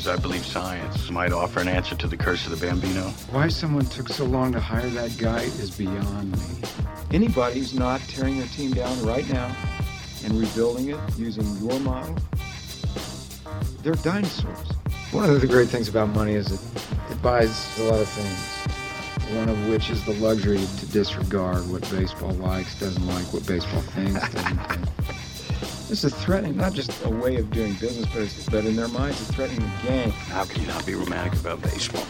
because I believe science might offer an answer to the curse of the Bambino. Why someone took so long to hire that guy is beyond me. Anybody who's not tearing their team down right now and rebuilding it using your model, they're dinosaurs. One of the great things about money is it, it buys a lot of things. One of which is the luxury to disregard what baseball likes, doesn't like, what baseball thinks, doesn't think. This is threatening, not just a way of doing business, but, it's, but in their minds, it's threatening the game. How can you not be romantic about baseball?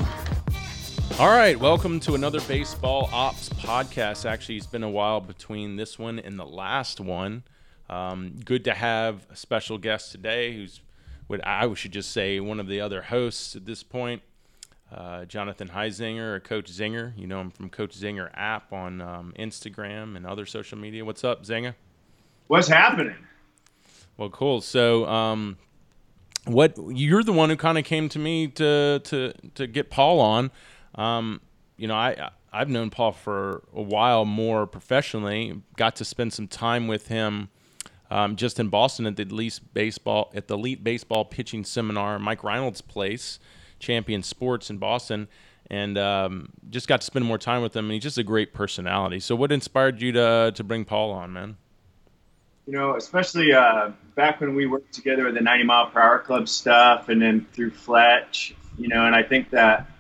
All right, welcome to another Baseball Ops podcast. Actually, it's been a while between this one and the last one. Um, good to have a special guest today who's what I should just say one of the other hosts at this point, uh, Jonathan Huizenga or Coach Zinger. You know him from Coach Zinger app on um, Instagram and other social media. What's up, Zinger? What's happening? Well, cool. So, um, what you're the one who kind of came to me to to to get Paul on. Um, you know, I I've known Paul for a while more professionally. Got to spend some time with him um, just in Boston at the elite baseball at the elite baseball pitching seminar, Mike Reinold's place, Champion Sports in Boston, and um, just got to spend more time with him. And he's just a great personality. So, what inspired you to to bring Paul on, man? You know, especially uh, back when we worked together with the 90 Mile Per Hour Club stuff, and then through Fletch. You know, and I think that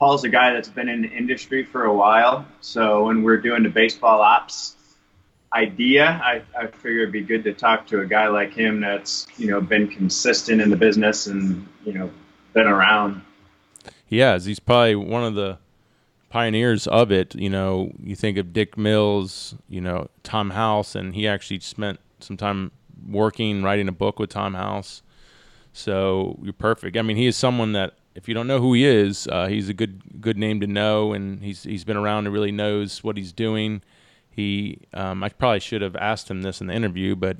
Paul's a guy that's been in the industry for a while. So when we're doing the baseball ops idea, I, I figure it'd be good to talk to a guy like him that's, you know, been consistent in the business and, you know, been around. Yeah, he's probably one of the pioneers of it. You know, you think of Dick Mills, you know, Tom House, and he actually spent some time working, writing a book with Tom House. So you're perfect. I mean, he is someone that if you don't know who he is, uh, he's a good good name to know, and he's he's been around and really knows what he's doing. He, um, I probably should have asked him this in the interview, but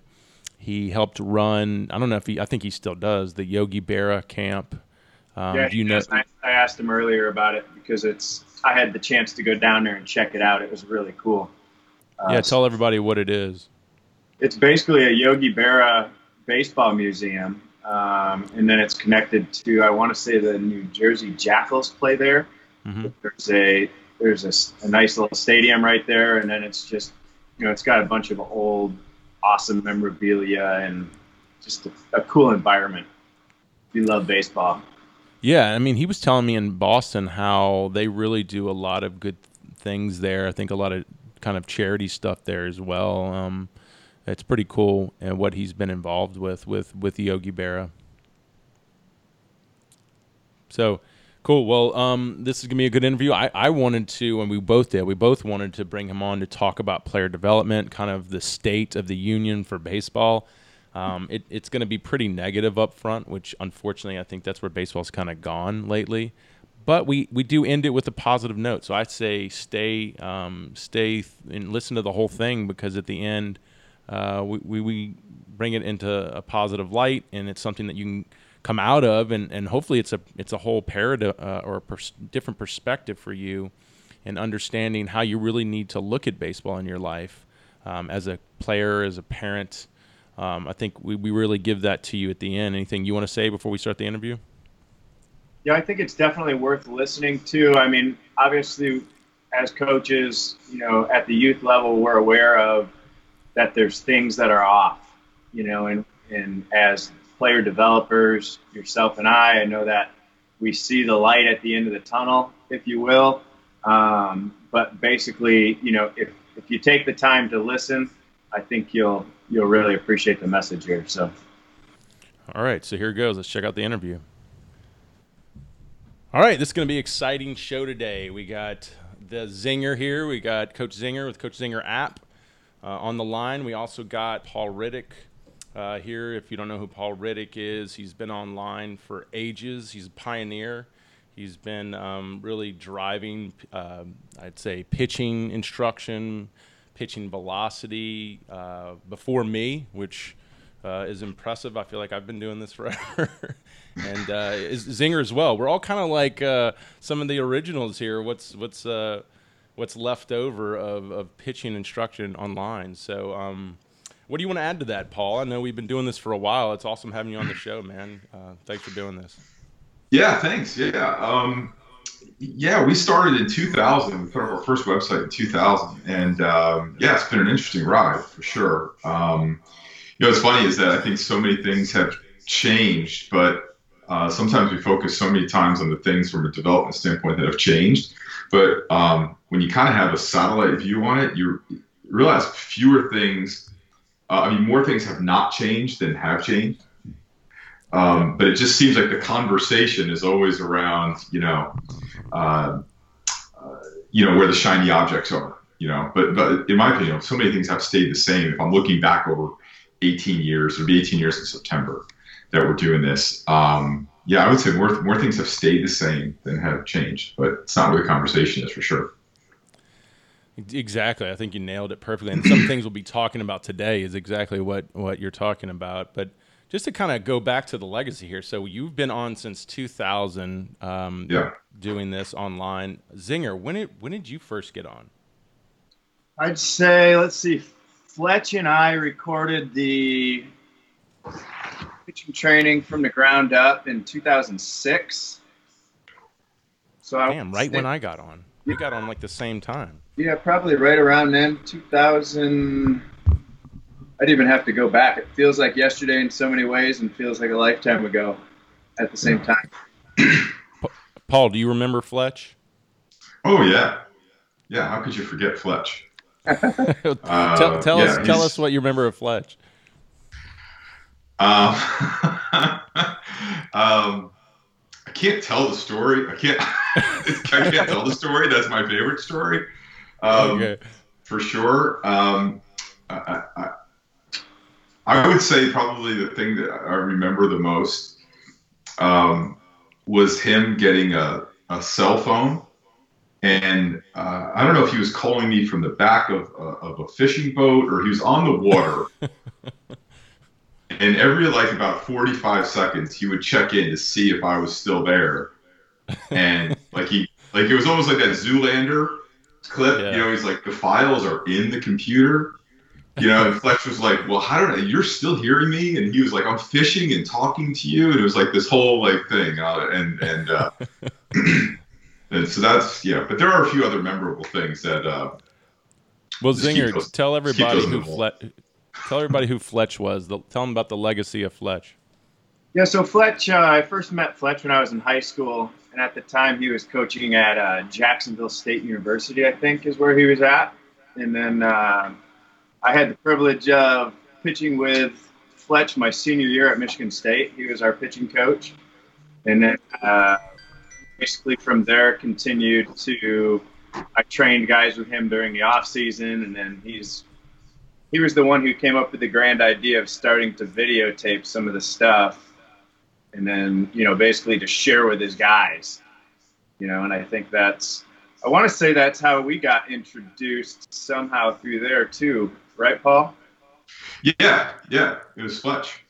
he helped run. I don't know if he. I think he still does the Yogi Berra camp. Um, yeah, do you know? I, I asked him earlier about it because it's. I had the chance to go down there and check it out. It was really cool. Uh, yeah, tell everybody what it is. It's basically a Yogi Berra baseball museum, um, and then it's connected to. I want to say the New Jersey Jackals play there. Mm-hmm. There's a there's a, a, nice little stadium right there, and then it's just you know it's got a bunch of old awesome memorabilia and just a, a cool environment. We love baseball. Yeah, I mean, he was telling me in Boston how they really do a lot of good things there. I think a lot of kind of charity stuff there as well. Um, it's pretty cool and what he's been involved with with with Yogi Berra. So, Cool. Well, um, this is gonna be a good interview. I, I wanted to, and we both did. We both wanted to bring him on to talk about player development, kind of the state of the union for baseball. Um, it, it's going to be pretty negative up front, which unfortunately I think that's where baseball's kind of gone lately. But we, we do end it with a positive note. So I'd say stay um, stay and listen to the whole thing because at the end uh, we, we, we bring it into a positive light and it's something that you can come out of, and, and hopefully it's a it's a whole paradigm uh, or a pers- different perspective for you, and understanding how you really need to look at baseball in your life um, as a player, as a parent. Um, I think we, we really give that to you at the end. Anything you want to say before we start the interview? Yeah, I think it's definitely worth listening to. I mean, obviously, as coaches, you know, at the youth level, we're aware of that there's things that are off, you know, and, and as player developers, yourself and I. I know that we see the light at the end of the tunnel, if you will. Um, but basically, you know, if, if you take the time to listen, I think you'll you'll really appreciate the message here. So, all right, so here goes. Let's check out the interview. All right, this is going to be an exciting show today. We got the Zinger here. We got Coach Zinger with Coach Zinger app uh, on the line. We also got Paul Reddick uh, here. If you don't know who Paul Reddick is, he's been online for ages. He's a pioneer. He's been um, really driving, uh, I'd say, pitching instruction, pitching velocity uh, before me, which uh, is impressive. I feel like I've been doing this forever. and uh, Zinger as well. We're all kind of like uh, some of the originals here. What's what's what's left over of, of pitching instruction online. So. Um, what do you want to add to that, Paul? I know we've been doing this for a while. It's awesome having you on the show, man. Uh, thanks for doing this. Yeah, thanks. Yeah. Um, yeah, we started in 2000. We put up our first website in 2000, and um, yeah, it's been an interesting ride for sure. Um, you know, what's funny is that I think so many things have changed, but uh, sometimes we focus so many times on the things from a development standpoint that have changed. But um, when you kind of have a satellite view on it, you realize fewer things. Uh, I mean, more things have not changed than have changed. Um, but it just seems like the conversation is always around, you know, uh, uh, you know where the shiny objects are. You know, but but in my opinion, so many things have stayed the same. If I'm looking back over 18 years, it'll be 18 years in September that we're doing this. Um, yeah, I would say more more things have stayed the same than have changed, but it's not where the conversation is for sure. Exactly. I think you nailed it perfectly. And some things we'll be talking about today is exactly what what you're talking about. But just to kind of go back to the legacy here. So you've been on since 2000, um, yeah. doing this online. Zinger, when did when did you first get on? I'd say let's see, Fletch and I recorded the pitching training from the ground up in 2006. So Damn, right when I got on. We got on like the same time. Yeah, probably right around then, 2000. I'd even have to go back. It feels like yesterday in so many ways, and feels like a lifetime ago at the same time. Paul, do you remember Fletch? Oh yeah, yeah. How could you forget Fletch? uh, tell, tell yeah, us, tell us what you remember of Fletch. Um, um, I can't tell the story. I can't. I can't tell the story. That's my favorite story, um, okay. for sure. Um, I, I, I would say probably the thing that I remember the most um, was him getting a, a cell phone. And uh, I don't know if he was calling me from the back of, uh, of a fishing boat or he was on the water. and every like about 45 seconds, he would check in to see if I was still there. And like he, like it was almost like that Zoolander clip. Yeah. You know, he's like, the files are in the computer you know, and Fletch was like, "Well, how did I, you're still hearing me?" And he was like, "I'm fishing and talking to you," and it was like this whole like thing, uh, and and uh, and so that's yeah. But there are a few other memorable things that. Uh, well, Zinger, those, tell everybody who Fletch, tell everybody who Fletch was. The, tell them about the legacy of Fletch. Yeah, so Fletch, uh, I first met Fletch when I was in high school, and at the time he was coaching at uh, Jacksonville State University, I think, is where he was at, and then. Uh, I had the privilege of pitching with Fletch my senior year at Michigan State. He was our pitching coach, and then uh, basically from there continued to. I trained guys with him during the off season, and then he's he was the one who came up with the grand idea of starting to videotape some of the stuff, and then you know basically to share with his guys, you know. And I think that's I want to say that's how we got introduced somehow through there too right, Paul? Yeah, yeah. It was Fletch.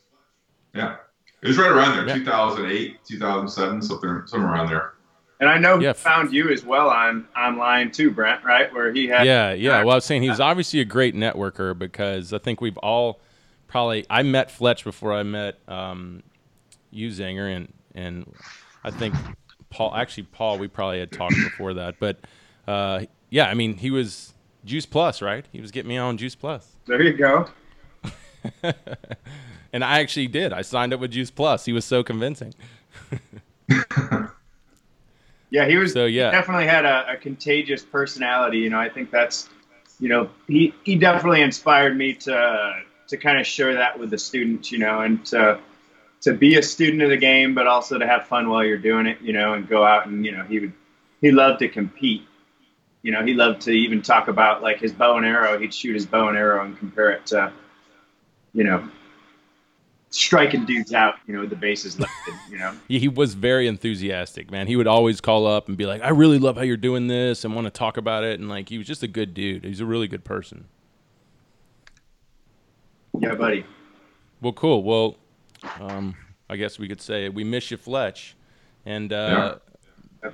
Yeah. It was right around there, yeah. 2008, 2007, something, somewhere around there. And I know he yeah. found you as well on online too, Brent, right? Where he had. Yeah, yeah. Well, I was saying he's obviously a great networker because I think we've all probably. I met Fletch before I met um, you, Zinger, and and I think Paul. Actually, Paul, we probably had talked before that, but uh, yeah, I mean, he was Juice Plus, right? He was getting me on Juice Plus. There you go. and I actually did. I signed up with Juice Plus. He was so convincing. yeah, he was. So yeah, definitely had a, a, contagious personality. You know, I think that's, you know, he he definitely inspired me to to kind of share that with the students. You know, and to to be a student of the game, but also to have fun while you're doing it. You know, and go out and you know he would he loved to compete you know, he loved to even talk about like his bow and arrow. He'd shoot his bow and arrow and compare it to, you know, striking dudes out, you know, with the bases lifted, you know. he was very enthusiastic, man. He would always call up and be like, I really love how you're doing this and want to talk about it. And like, he was just a good dude. He's a really good person. Yeah, buddy. Well, cool. Well, um, I guess we could say we miss you, Fletch. And uh,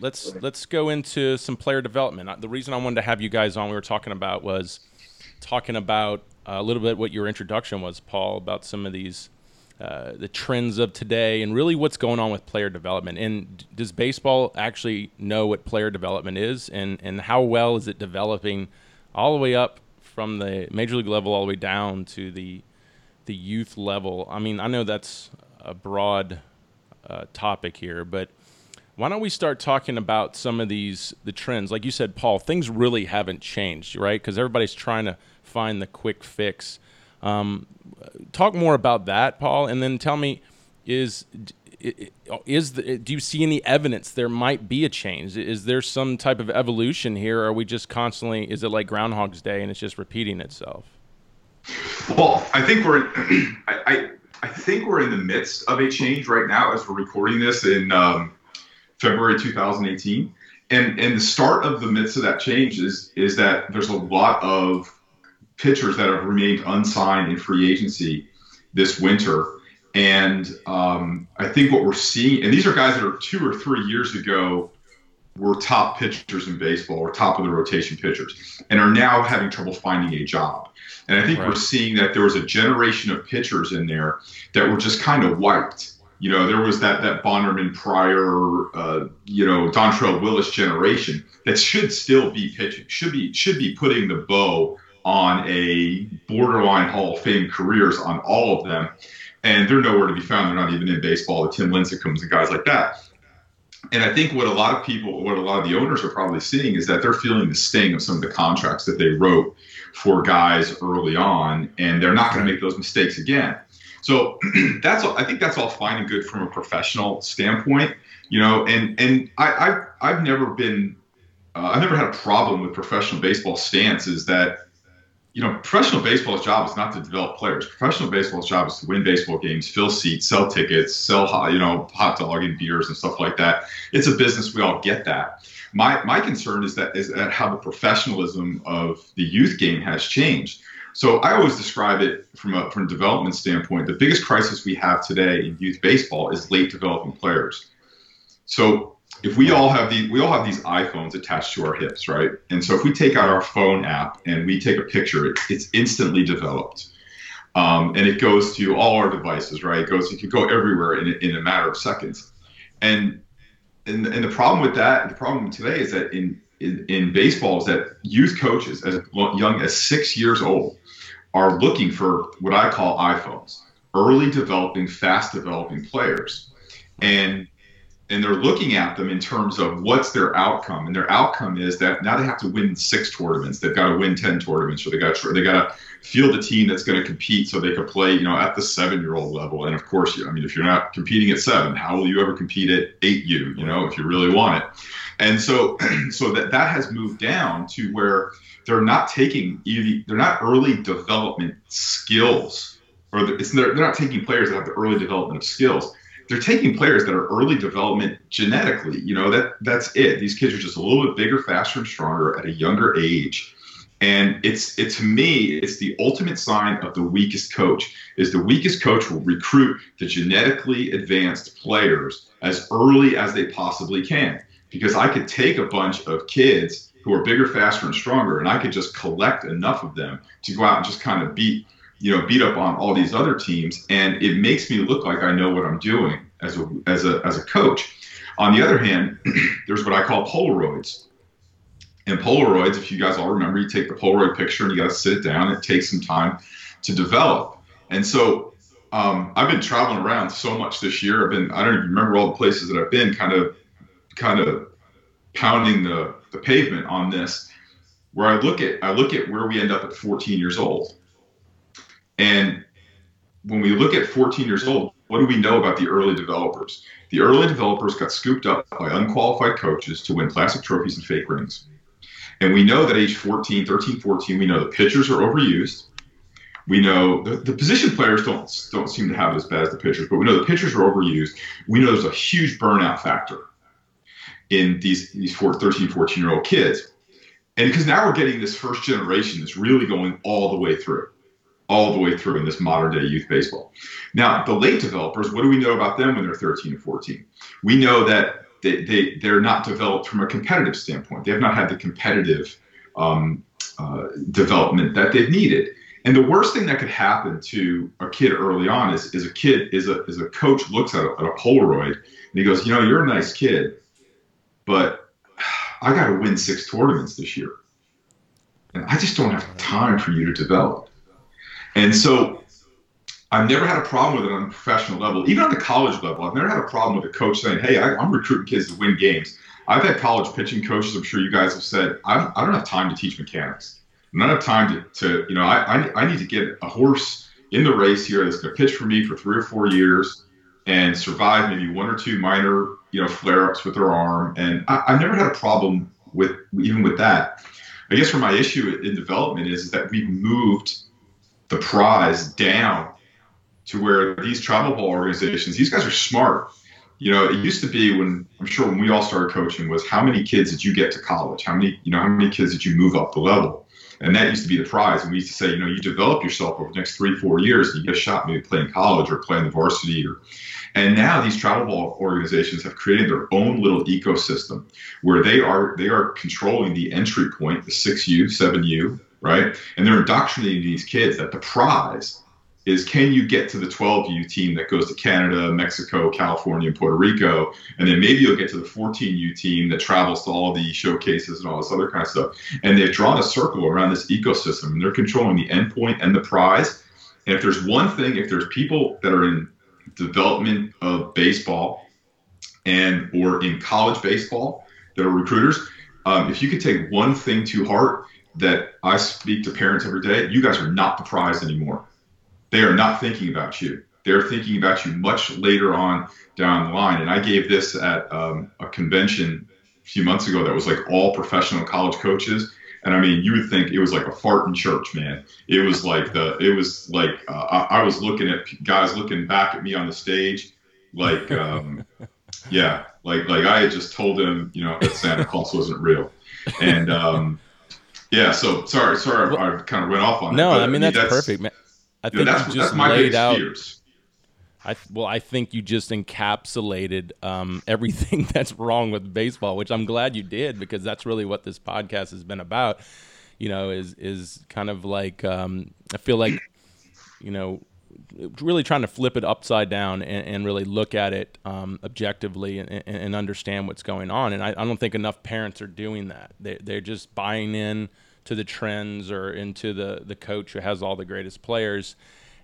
let's let's go into some player development. The reason I wanted to have you guys on, we were talking about was talking about uh, a little bit what your introduction was, Paul, about some of these uh, the trends of today and really what's going on with player development. And does baseball actually know what player development is, and and how well is it developing all the way up from the major league level all the way down to the the youth level? I mean, I know that's a broad uh, topic here, but why don't we start talking about some of these the trends? Like you said, Paul, things really haven't changed, right? Because everybody's trying to find the quick fix. Um, talk more about that, Paul, and then tell me is is the, do you see any evidence there might be a change? Is there some type of evolution here? Or are we just constantly? Is it like Groundhog's Day and it's just repeating itself? Well, I think we're I, I, I think we're in the midst of a change right now as we're recording this in um, February 2018. And and the start of the midst of that change is is that there's a lot of pitchers that have remained unsigned in free agency this winter. And um, I think what we're seeing, and these are guys that are two or three years ago were top pitchers in baseball or top of the rotation pitchers and are now having trouble finding a job. And I think right. we're seeing that there was a generation of pitchers in there that were just kind of wiped. You know, there was that that Bonderman Prior, uh, you know, Dontrelle Willis generation that should still be pitching, should be should be putting the bow on a borderline Hall of Fame careers on all of them. And they're nowhere to be found. They're not even in baseball. The Tim Lincecums and guys like that. And I think what a lot of people, what a lot of the owners are probably seeing is that they're feeling the sting of some of the contracts that they wrote for guys early on, and they're not going to make those mistakes again. So that's all, I think that's all fine and good from a professional standpoint, you know. And and I, I've I've never been uh, I've never had a problem with professional baseball stance is that you know, professional baseball's job is not to develop players. Professional baseball's job is to win baseball games, fill seats, sell tickets, sell hot, you know, hot dog and beers and stuff like that. It's a business. We all get that. My my concern is that is that how the professionalism of the youth game has changed. So I always describe it from a from a development standpoint. The biggest crisis we have today in youth baseball is late developing players. So if we all have the we all have these iPhones attached to our hips, right? And so if we take out our phone app and we take a picture, it, it's instantly developed. Um, and it goes to all our devices, right? It goes, it can go everywhere in, in a matter of seconds. And, and and the problem with that, the problem today is that in, in in baseball is that youth coaches as young as six years old are looking for what I call iPhones, early developing, fast developing players. And and they're looking at them in terms of what's their outcome, and their outcome is that now they have to win six tournaments. They've got to win ten tournaments, or they got to, they got to field a team that's going to compete, so they could play, you know, at the seven-year-old level. And of course, I mean, if you're not competing at seven, how will you ever compete at eight U? You know, if you really want it. And so, so that that has moved down to where they're not taking they're not early development skills, or it's they're, they're not taking players that have the early development of skills they're taking players that are early development genetically. You know that that's it. These kids are just a little bit bigger, faster, and stronger at a younger age. And it's it to me, it's the ultimate sign of the weakest coach. Is the weakest coach will recruit the genetically advanced players as early as they possibly can. Because I could take a bunch of kids who are bigger, faster, and stronger, and I could just collect enough of them to go out and just kind of beat you know, beat up on all these other teams, and it makes me look like I know what I'm doing as a as a as a coach. On the other hand, there's what I call Polaroids. And Polaroids, if you guys all remember, you take the Polaroid picture and you got to sit it down. It takes some time to develop. And so um, I've been traveling around so much this year. I've been I don't even remember all the places that I've been, kind of kind of pounding the, the pavement on this. Where I look at I look at where we end up at 14 years old and when we look at 14 years old, what do we know about the early developers? The early developers got scooped up by unqualified coaches to win classic trophies and fake rings. And we know that age 14, 13, 14, we know the pitchers are overused. We know the, the position players don't don't seem to have it as bad as the pitchers, but we know the pitchers are overused. We know there's a huge burnout factor in these these four, 13, 14 year old kids. And because now we're getting this first generation that's really going all the way through all the way through in this modern day youth baseball. Now, the late developers, what do we know about them when they're 13 and 14? We know that they, they, they're not developed from a competitive standpoint. They have not had the competitive um, uh, development that they've needed. And the worst thing that could happen to a kid early on is, is a kid is a is a coach looks at a, at a Polaroid and he goes, you know, you're a nice kid, but I got to win six tournaments this year, and I just don't have time for you to develop. And so I've never had a problem with it on a professional level, even on the college level. I've never had a problem with a coach saying, "Hey, I, am recruiting kids to win games." I've had college pitching coaches. I'm sure you guys have said, "I, I don't have time to teach mechanics. I don't have time to, to you know, I, I, I need to get a horse in the race here that's going to pitch for me for three or four years and survive maybe one or two minor, you know, flare-ups with their arm." And I, I've never had a problem with even with that. I guess where my issue in development is, is that we've moved the prize down to where these travel ball organizations, these guys are smart. You know, it used to be when I'm sure when we all started coaching was how many kids did you get to college? How many, you know, how many kids did you move up the level? And that used to be the prize. And we used to say, you know, you develop yourself over the next three, four years, and you get a shot maybe playing college or playing the varsity or and now these travel ball organizations have created their own little ecosystem where they are they are controlling the entry point, the six U, seven U, right? And they're indoctrinating these kids that the prize is can you get to the 12U team that goes to Canada, Mexico, California, and Puerto Rico, and then maybe you'll get to the 14U team that travels to all the showcases and all this other kind of stuff. And they've drawn a circle around this ecosystem, and they're controlling the endpoint and the prize. And if there's one thing, if there's people that are in development of baseball and or in college baseball that are recruiters, um, if you could take one thing to heart that I speak to parents every day, you guys are not the prize anymore they are not thinking about you. They're thinking about you much later on down the line. And I gave this at um, a convention a few months ago that was like all professional college coaches. And I mean, you would think it was like a fart in church, man. It was like the, it was like uh, I, I, was looking at guys looking back at me on the stage, like, um, yeah, like like I had just told them, you know, that Santa Claus wasn't real, and um, yeah. So sorry, sorry, I, I kind of went off on no, that. No, I mean that's, that's perfect, man. I think that's, you just laid out. Fears. I well, I think you just encapsulated um, everything that's wrong with baseball, which I'm glad you did because that's really what this podcast has been about. You know, is is kind of like um, I feel like you know really trying to flip it upside down and, and really look at it um, objectively and, and, understand what's going on. And I, I, don't think enough parents are doing that. They, they're just buying in to the trends or into the the coach who has all the greatest players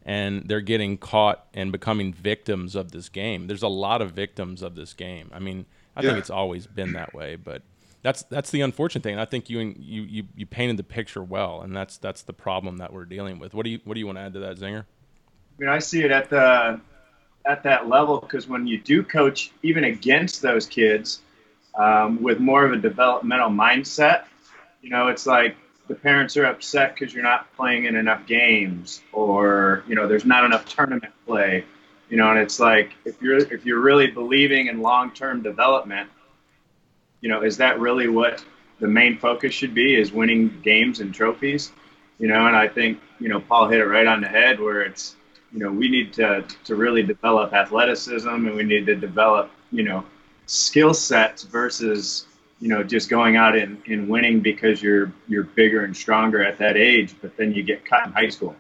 and they're getting caught and becoming victims of this game. There's a lot of victims of this game. I mean, I yeah. think it's always been that way, but that's that's the unfortunate thing. I think you you you you painted the picture well, and that's that's the problem that we're dealing with. What do you what do you want to add to that, Zinger? I mean, I see it at the at that level because when you do coach even against those kids um, with more of a developmental mindset, you know, it's like the parents are upset because you're not playing in enough games or you know there's not enough tournament play you know and it's like if you're if you're really believing in long-term development you know is that really what the main focus should be is winning games and trophies? You know and i think you know paul hit it right on the head where it's you know we need to to really develop athleticism and we need to develop you know skill sets versus you know, just going out and, and winning because you're you're bigger and stronger at that age, but then you get cut in high school,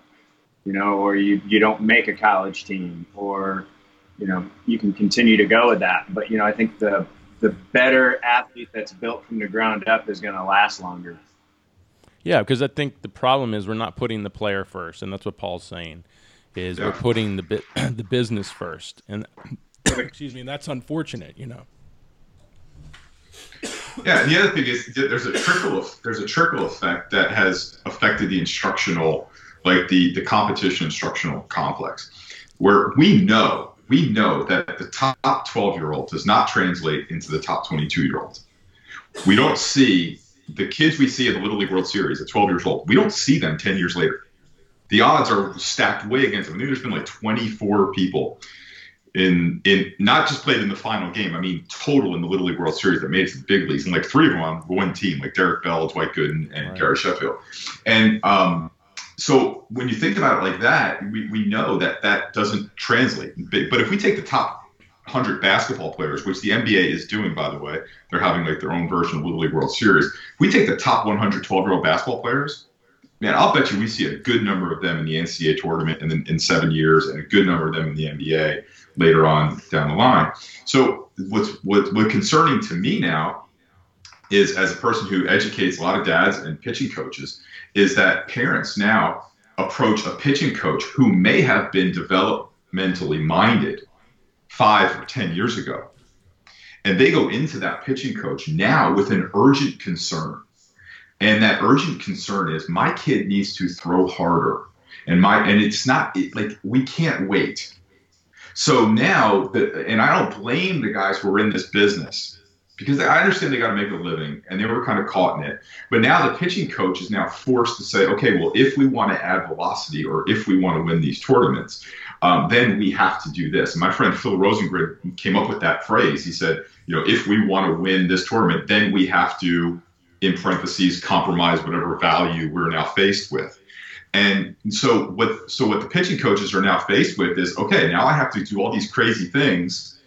you know, or you, you don't make a college team, or you know, you can continue to go with that. But you know, I think the the better athlete that's built from the ground up is going to last longer. Yeah, because I think the problem is we're not putting the player first, and that's what Paul's saying. Is yeah. we're putting the the business first, and excuse me, and that's unfortunate, you know. Yeah, the other thing is there's a trickle of, there's a trickle effect that has affected the instructional, like the the competition instructional complex, where we know we know that the top 12 year old does not translate into the top 22 year old. We don't see the kids we see at the Little League World Series at 12 years old. We don't see them 10 years later. The odds are stacked way against them. I think there's been like 24 people in in not just played in the final game. I mean, total in the Little League World Series that made it to the big leagues, and like three of them on one team, like Derek Bell, Dwight Gooden, and right. Gary Sheffield. And um, so when you think about it like that, we, we know that that doesn't translate. But if we take the top 100 basketball players, which the NBA is doing, by the way, they're having like their own version of Little League World Series. If we take the top 100 12 year old basketball players, man, I'll bet you we see a good number of them in the NCAA tournament in, in seven years, and a good number of them in the NBA later on down the line. So what's what, what concerning to me now is as a person who educates a lot of dads and pitching coaches, is that parents now approach a pitching coach who may have been developmentally minded five or ten years ago. And they go into that pitching coach now with an urgent concern and that urgent concern is my kid needs to throw harder. And my and it's not it, like we can't wait. So now the, and I don't blame the guys who are in this business because I understand they got to make a living and they were kind of caught in it. But now the pitching coach is now forced to say, okay, well, if we want to add velocity or if we want to win these tournaments, um, then we have to do this. And my friend Phil Rosengren came up with that phrase. He said, you know, if we want to win this tournament, then we have to in parentheses compromise whatever value we're now faced with. And so what so what the pitching coaches are now faced with is okay, now I have to do all these crazy things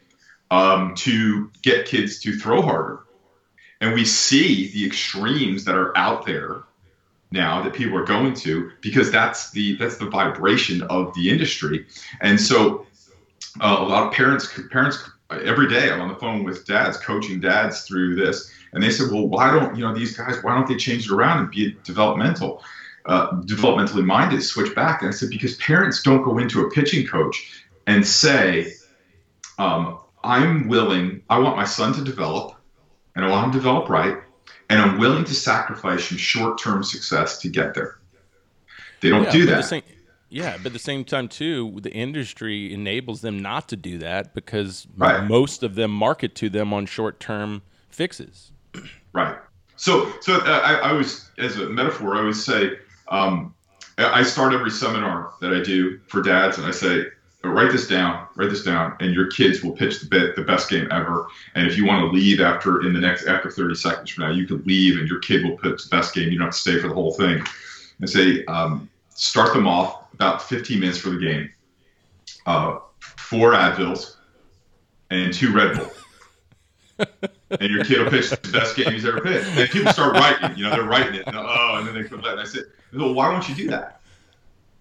um, to get kids to throw harder. And we see the extremes that are out there now that people are going to because that's the that's the vibration of the industry. And so uh, a lot of parents parents every day I'm on the phone with dads coaching dads through this and they said, well, why don't you know these guys? Why don't they change it around and be developmental, uh, developmentally minded, switch back? And I said because parents don't go into a pitching coach and say, um, I'm willing. I want my son to develop, and I want him to develop right, and I'm willing to sacrifice some short-term success to get there. They don't yeah, do that. Same, yeah, but at the same time too, the industry enables them not to do that because right. most of them market to them on short-term fixes. Right. So, so uh, I, I always, as a metaphor, I always say, um, I start every seminar that I do for dads, and I say, write this down, write this down, and your kids will pitch the bit, the best game ever. And if you want to leave after in the next after 30 seconds from now, you can leave, and your kid will pitch the best game. You don't have to stay for the whole thing. And say, um, start them off about 15 minutes for the game, uh, four Advils, and two Red Bull and your kid will pitch the best game he's ever pitched. And people start writing, you know, they're writing it, and oh, and then they come back. And I said, well, why won't you do that?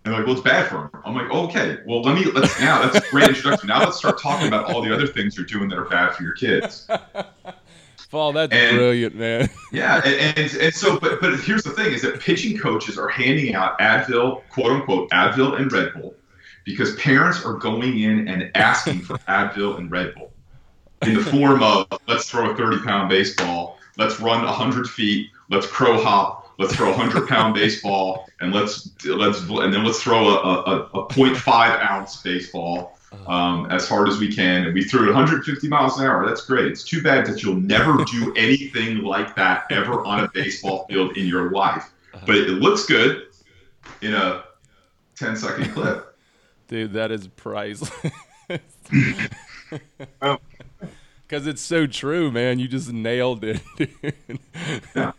And they're like, well, it's bad for him. I'm like, okay, well, let me, let's now, that's a great introduction. Now let's start talking about all the other things you're doing that are bad for your kids. Paul, that's and, brilliant, man. yeah, and, and, and so, but but here's the thing: is that pitching coaches are handing out Advil, quote unquote, Advil and Red Bull, because parents are going in and asking for Advil and Red Bull in the form of let's throw a 30 pound baseball, let's run 100 feet, let's crow hop, let's throw a 100 pound baseball, and let's let's and then let's throw a, a, a 0.5 ounce baseball um, as hard as we can, and we threw it 150 miles an hour. That's great. It's too bad that you'll never do anything like that ever on a baseball field in your life, but it looks good in a 10 second clip. Dude, that is priceless. oh because it's so true, man. You just nailed it. uh,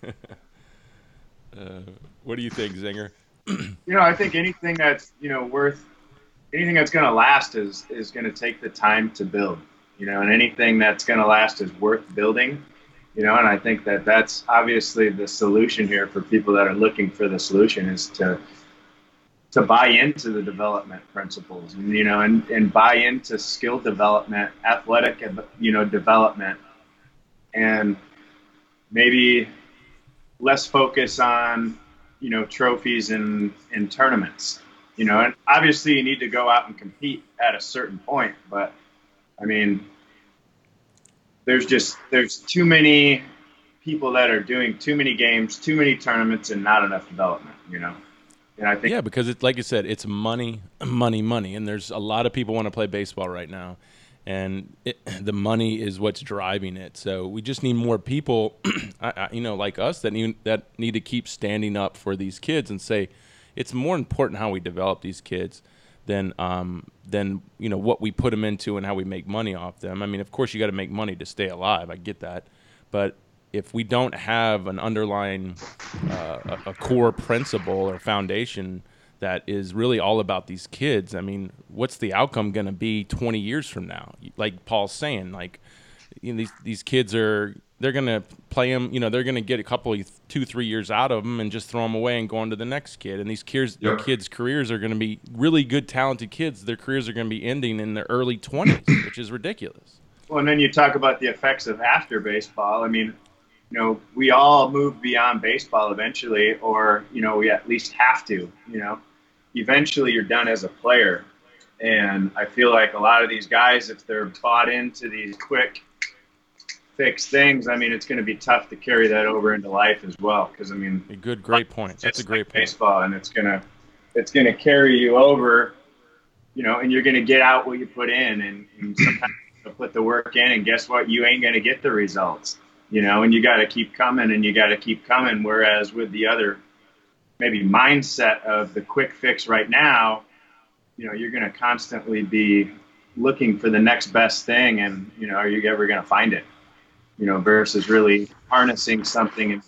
what do you think, Zinger? you know, I think anything that's you know worth anything that's going to last is is going to take the time to build. You know, and anything that's going to last is worth building. You know, and I think that that's obviously the solution here for people that are looking for the solution is to to buy into the development principles, you know, and, and buy into skill development, athletic, you know, development, and maybe less focus on, you know, trophies and, and tournaments, you know, and obviously you need to go out and compete at a certain point, but I mean, there's just, there's too many people that are doing too many games, too many tournaments, and not enough development, you know. And I think yeah, because it's like you said, it's money, money, money, and there's a lot of people want to play baseball right now, and it, the money is what's driving it. So we just need more people, you know, like us that need that need to keep standing up for these kids and say it's more important how we develop these kids than um, than you know what we put them into and how we make money off them. I mean, of course, you got to make money to stay alive. I get that, but if we don't have an underlying uh, a, a, core principle or foundation that is really all about these kids, I mean, what's the outcome going to be 20 years from now? Like Paul's saying, like you know, these these kids are they're going to play them You know, they're going to get a couple, of two, three years out of them and just throw them away and go on to the next kid. And these kids, yep. kids' careers are going to be really good, talented kids. Their careers are going to be ending in their early twenties, which is ridiculous. Well, and then you talk about the effects of after baseball. I mean, you know, we all move beyond baseball eventually, or you know, we at least have to. You know, eventually you're done as a player, and I feel like a lot of these guys, if they're bought into these quick fix things, I mean, it's going to be tough to carry that over into life as well. Because I mean, a good, great point. That's a great like point. Baseball, and it's gonna, it's gonna carry you over, you know, and you're gonna get out what you put in, and, and sometimes you put the work in, and guess what? You ain't gonna get the results, you know, and you got to keep coming, and you got to keep coming. Whereas with the other, maybe mindset of the quick fix right now, you know, you're gonna constantly be looking for the next best thing, and you know, are you ever gonna find it? you know, versus really harnessing something and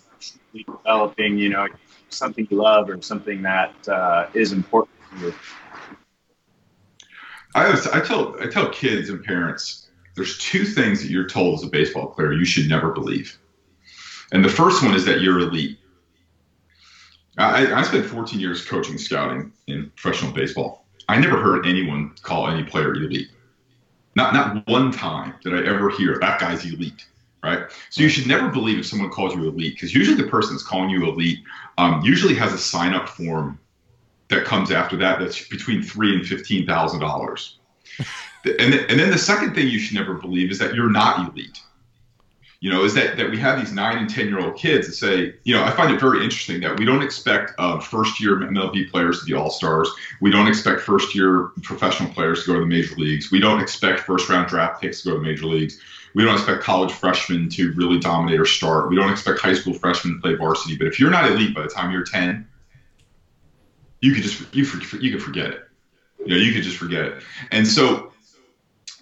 developing, you know, something you love or something that uh, is important to you. I, was, I tell I tell kids and parents there's two things that you're told as a baseball player you should never believe, and the first one is that you're elite. I, I spent 14 years coaching scouting in professional baseball. I never heard anyone call any player elite. Not not one time did I ever hear that guy's elite right? So you should never believe if someone calls you elite, because usually the person that's calling you elite um, usually has a sign up form that comes after that that's between three and fifteen thousand dollars. And and then the second thing you should never believe is that you're not elite. You know, is that that we have these nine and ten year old kids that say, you know, I find it very interesting that we don't expect uh, first year MLB players to be all stars. We don't expect first year professional players to go to the major leagues. We don't expect first round draft picks to go to the major leagues we don't expect college freshmen to really dominate or start. We don't expect high school freshmen to play varsity. But if you're not elite by the time you're 10, you could just you you could forget it. You know, you could just forget it. And so,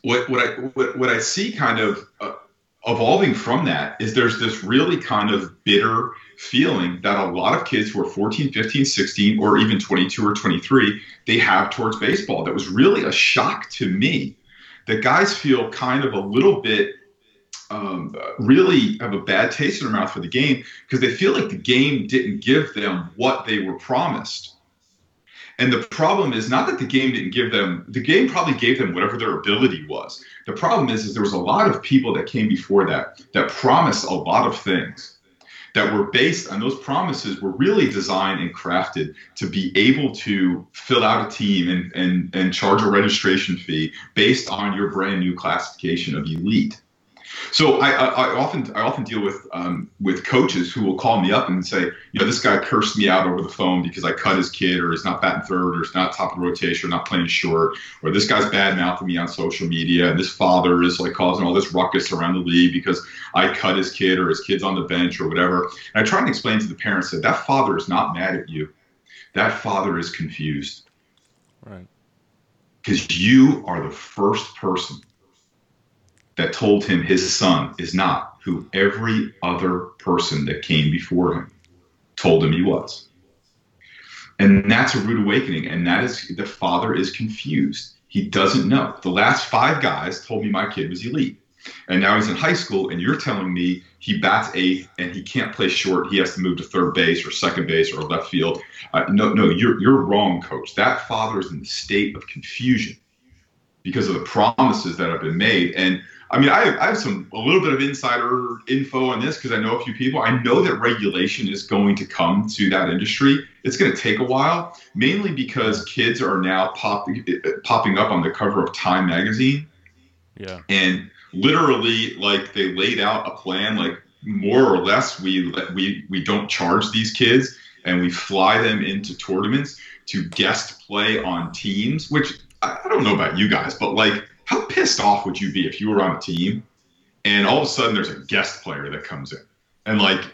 what what I what, what I see kind of uh, evolving from that is there's this really kind of bitter feeling that a lot of kids who are 14, 15, 16, or even 22 or 23, they have towards baseball. That was really a shock to me that guys feel kind of a little bit um, really have a bad taste in their mouth for the game because they feel like the game didn't give them what they were promised. And the problem is not that the game didn't give them, the game probably gave them whatever their ability was. The problem is, is there was a lot of people that came before that that promised a lot of things that were based on those promises were really designed and crafted to be able to fill out a team and, and, and charge a registration fee based on your brand new classification of elite. So I, I, I, often I often deal with um, with coaches who will call me up and say, you know, this guy cursed me out over the phone because I cut his kid, or he's not batting third, or he's not top of the rotation, or not playing short, or this guy's bad mouthing me on social media, and this father is like causing all this ruckus around the league because I cut his kid, or his kid's on the bench, or whatever. And I try and explain to the parents that that father is not mad at you, that father is confused, right? Because you are the first person that told him his son is not who every other person that came before him told him he was. And that's a rude awakening. And that is the father is confused. He doesn't know. The last five guys told me my kid was elite. And now he's in high school, and you're telling me he bats eighth and he can't play short. He has to move to third base or second base or left field. Uh, no, no, you're, you're wrong, coach. That father is in a state of confusion because of the promises that have been made. And I mean, I have, I have some a little bit of insider info on this because I know a few people. I know that regulation is going to come to that industry. It's going to take a while, mainly because kids are now pop, popping up on the cover of Time magazine. Yeah. And literally, like they laid out a plan, like more or less, we we we don't charge these kids and we fly them into tournaments to guest play on teams. Which I, I don't know about you guys, but like how pissed off would you be if you were on a team and all of a sudden there's a guest player that comes in? And like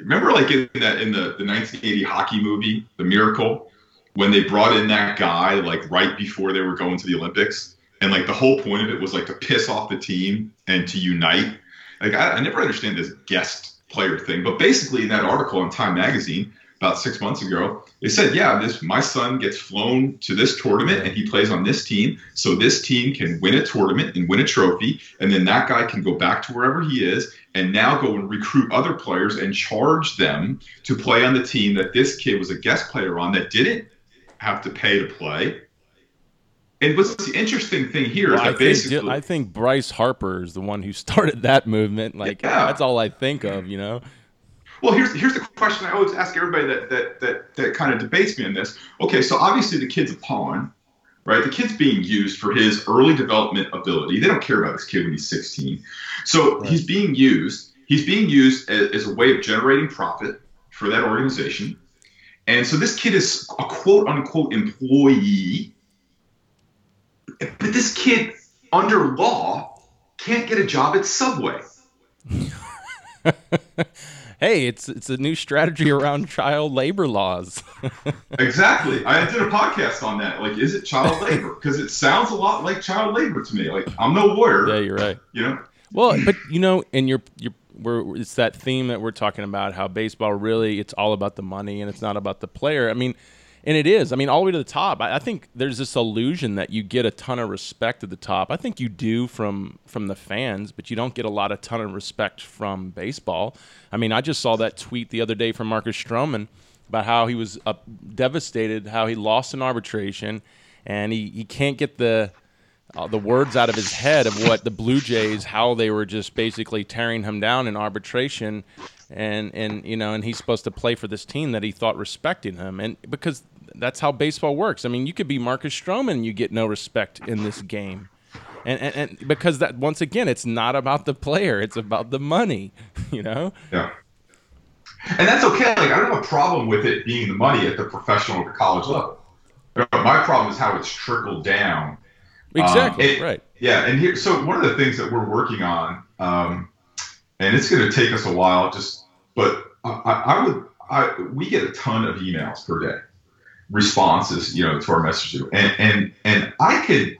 remember like in that in the, the 1980 hockey movie the miracle when they brought in that guy like right before they were going to the olympics? And like the whole point of it was like to piss off the team and to unite. Like i, I never understand this guest player thing but basically in that article in time magazine about six months ago. They said, yeah, this my son gets flown to this tournament and he plays on this team, so this team can win a tournament and win a trophy, and then that guy can go back to wherever he is and now go and recruit other players and charge them to play on the team that this kid was a guest player on that didn't have to pay to play. And what's the interesting thing here well, is that I basically, think, I think Bryce Harper is the one who started that movement. Like yeah. that's all I think of, you know. Well, here's here's the question I always ask everybody that that that that kind of debates me on this. Okay, so obviously the kid's a pawn, right? The kid's being used for his early development ability. They don't care about this kid when he's 16. So right. he's being used. He's being used as, as a way of generating profit for that organization. And so this kid is a quote unquote employee. But this kid, under law, can't get a job at Subway. hey, it's it's a new strategy around child labor laws. exactly. I did a podcast on that. Like, is it child labor? Because it sounds a lot like child labor to me. Like, I'm no lawyer. Yeah, you're right. You know. Well, but you know, and you're you're we're, it's that theme that we're talking about how baseball really it's all about the money and it's not about the player. I mean, and it is. I mean, all the way to the top. I, I, think there's this illusion that you get a ton of respect at the top. I think you do from from the fans, but you don't get a lot of ton of respect from baseball. I mean, I just saw that tweet the other day from Marcus Stroman about how he was uh, devastated, how he lost an arbitration, and he, he can't get the uh, the words out of his head of what the Blue Jays, how they were just basically tearing him down in arbitration, and and you know, and he's supposed to play for this team that he thought respected him, and because that's how baseball works. I mean, you could be Marcus Stroman, and you get no respect in this game. And, and, and because that once again, it's not about the player; it's about the money. You know. Yeah. And that's okay. Like I don't have a problem with it being the money at the professional or college level. My problem is how it's trickled down Exactly. Um, right. Yeah, and here, so one of the things that we're working on, um, and it's going to take us a while, just, but I, I would, I, we get a ton of emails per day, responses, you know, to our messages, and and and I could,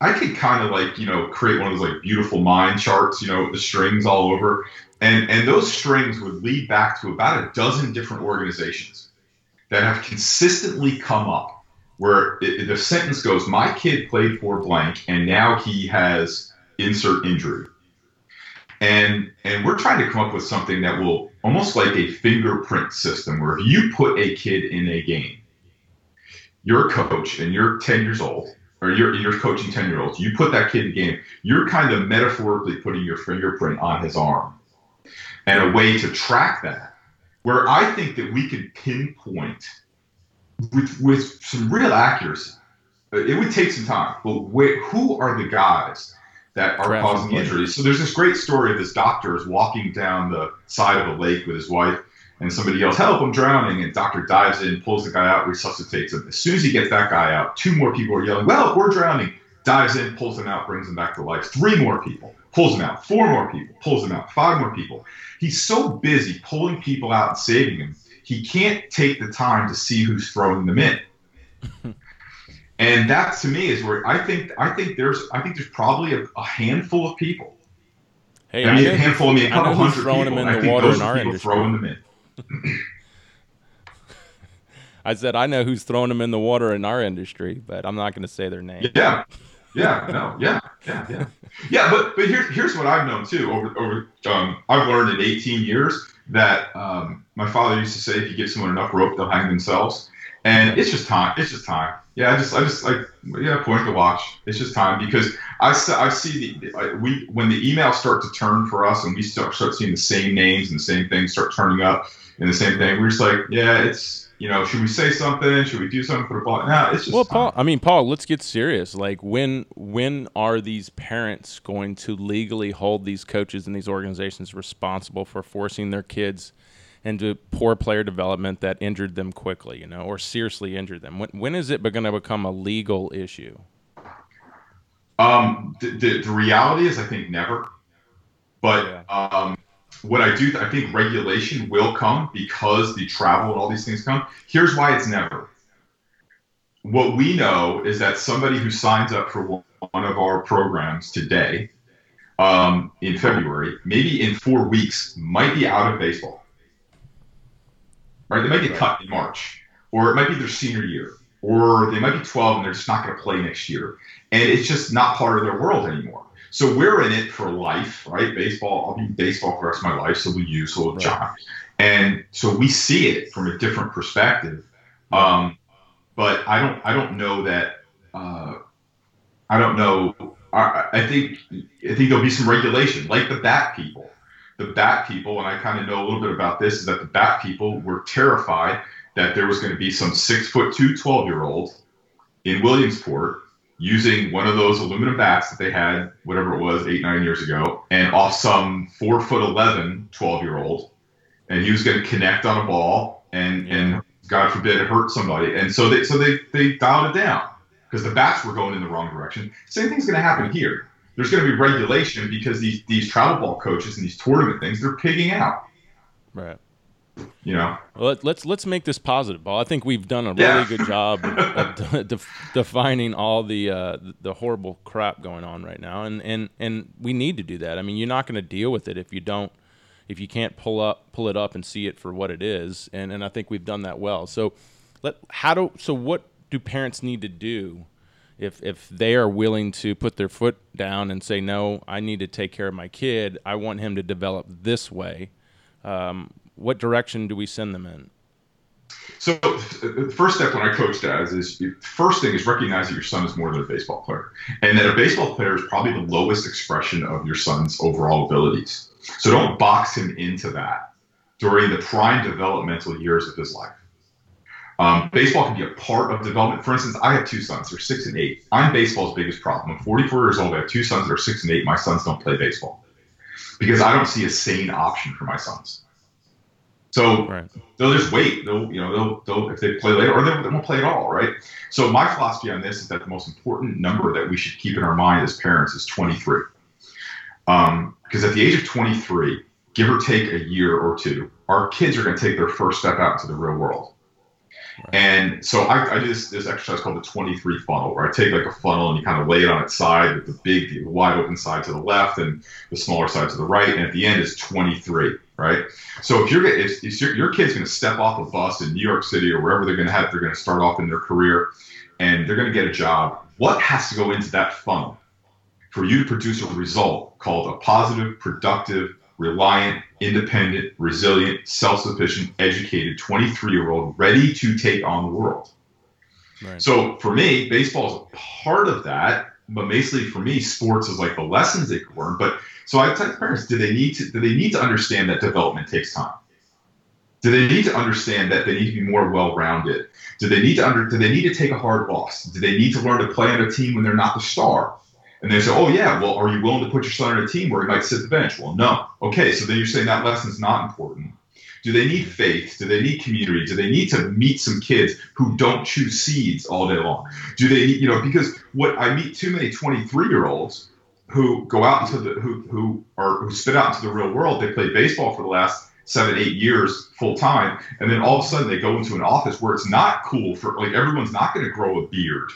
I could kind of like, you know, create one of those like beautiful mind charts, you know, with the strings all over, and and those strings would lead back to about a dozen different organizations that have consistently come up where it, the sentence goes, "My kid played for blank, and now he has insert injury." And and we're trying to come up with something that will almost like a fingerprint system, where if you put a kid in a game, you're a coach and you're 10 years old, or you're you're coaching 10 year olds, you put that kid in a game, you're kind of metaphorically putting your fingerprint on his arm, and a way to track that. Where I think that we could pinpoint with with some real accuracy. It would take some time, but who are the guys that are causing injuries? So there's this great story of this doctor is walking down the side of a lake with his wife, and somebody yells, "Help! I'm drowning!" And doctor dives in, pulls the guy out, resuscitates him. As soon as he gets that guy out, two more people are yelling, "Well, we're drowning!" Dives in, pulls him out, brings him back to life. Three more people, pulls him out. Four more people, pulls him out. Five more people. He's so busy pulling people out and saving them he can't take the time to see who's throwing them in. and that to me is where I think I think there's I think there's probably a, a handful of people. Hey, I mean I a handful. I mean a couple hundred throwing people. Them in the water in our industry. throwing them in. I said I know who's throwing them in the water in our industry, but I'm not going to say their name. Yeah, yeah, no, yeah, yeah, yeah, yeah. But but here's here's what I've known too. Over over, um, I've learned in 18 years that um, my father used to say, if you give someone enough rope, they'll hang themselves. And it's just time. It's just time. Yeah, I just, I just like, yeah, point the watch. It's just time because I, I see the, we, when the emails start to turn for us and we start, start seeing the same names and the same things start turning up and the same thing, we're just like, yeah, it's, you know, should we say something? Should we do something for the ball? No, it's just well, Paul. I mean, Paul. Let's get serious. Like, when when are these parents going to legally hold these coaches and these organizations responsible for forcing their kids into poor player development that injured them quickly, you know, or seriously injured them? When when is it going to become a legal issue? Um, the, the, the reality is, I think never. But yeah. um, what I do, I think regulation will come because the travel and all these things come. Here's why it's never. What we know is that somebody who signs up for one of our programs today um, in February, maybe in four weeks, might be out of baseball. Right? They might get cut in March, or it might be their senior year, or they might be 12 and they're just not going to play next year. And it's just not part of their world anymore. So we're in it for life, right? Baseball. I'll be baseball for the rest of my life. So we use so will John, and so we see it from a different perspective. Um, but I don't I don't know that. Uh, I don't know. I, I think I think there'll be some regulation, like the bat people. The bat people, and I kind of know a little bit about this, is that the bat people were terrified that there was going to be some six foot two 12 year old in Williamsport using one of those aluminum bats that they had, whatever it was, eight, nine years ago, and off some four foot 11 12 year old. And he was going to connect on a ball and, and God forbid, hurt somebody. And so they, so they, they dialed it down because the bats were going in the wrong direction. Same thing's going to happen here. There's going to be regulation because these, these travel ball coaches and these tournament things, they're pigging out. Right you know. Well, let's let's make this positive, Ball. I think we've done a really yeah. good job of, of de- defining all the uh, the horrible crap going on right now, and and and we need to do that. I mean, you're not going to deal with it if you don't, if you can't pull up pull it up and see it for what it is, and and I think we've done that well. So, let how do so what do parents need to do? If, if they are willing to put their foot down and say no, I need to take care of my kid. I want him to develop this way. Um, what direction do we send them in? So the first step when I coach dads is first thing is recognize that your son is more than a baseball player, and that a baseball player is probably the lowest expression of your son's overall abilities. So don't box him into that during the prime developmental years of his life. Um, baseball can be a part of development. For instance, I have two sons; they're six and eight. I'm baseball's biggest problem. I'm 44 years old. I have two sons that are six and eight. My sons don't play baseball because I don't see a sane option for my sons. So right. they'll just wait. They'll, you know, they'll, they'll if they play later, or they, they won't play at all, right? So my philosophy on this is that the most important number that we should keep in our mind as parents is 23. Um, because at the age of 23, give or take a year or two, our kids are going to take their first step out into the real world. And so I, I do this, this exercise called the 23 funnel, where I take like a funnel and you kind of lay it on its side with the big, the wide open side to the left and the smaller side to the right. And at the end is 23, right? So if you're if, if your, your kid's going to step off a bus in New York City or wherever they're going to have, they're going to start off in their career and they're going to get a job. What has to go into that funnel for you to produce a result called a positive, productive, reliant, independent, resilient, self sufficient, educated 23 year old ready to take on the world. Right. So for me, baseball is a part of that, but basically for me, sports is like the lessons they could learn. But so I tell parents, do they need to do they need to understand that development takes time? Do they need to understand that they need to be more well-rounded? Do they need to under do they need to take a hard loss? Do they need to learn to play on a team when they're not the star? And they say, oh, yeah, well, are you willing to put your son on a team where he might sit the bench? Well, no. Okay, so then you're saying that lesson's not important. Do they need faith? Do they need community? Do they need to meet some kids who don't chew seeds all day long? Do they, you know, because what I meet too many 23 year olds who go out into the, who, who are, who spit out into the real world. They play baseball for the last seven, eight years full time. And then all of a sudden they go into an office where it's not cool for, like, everyone's not going to grow a beard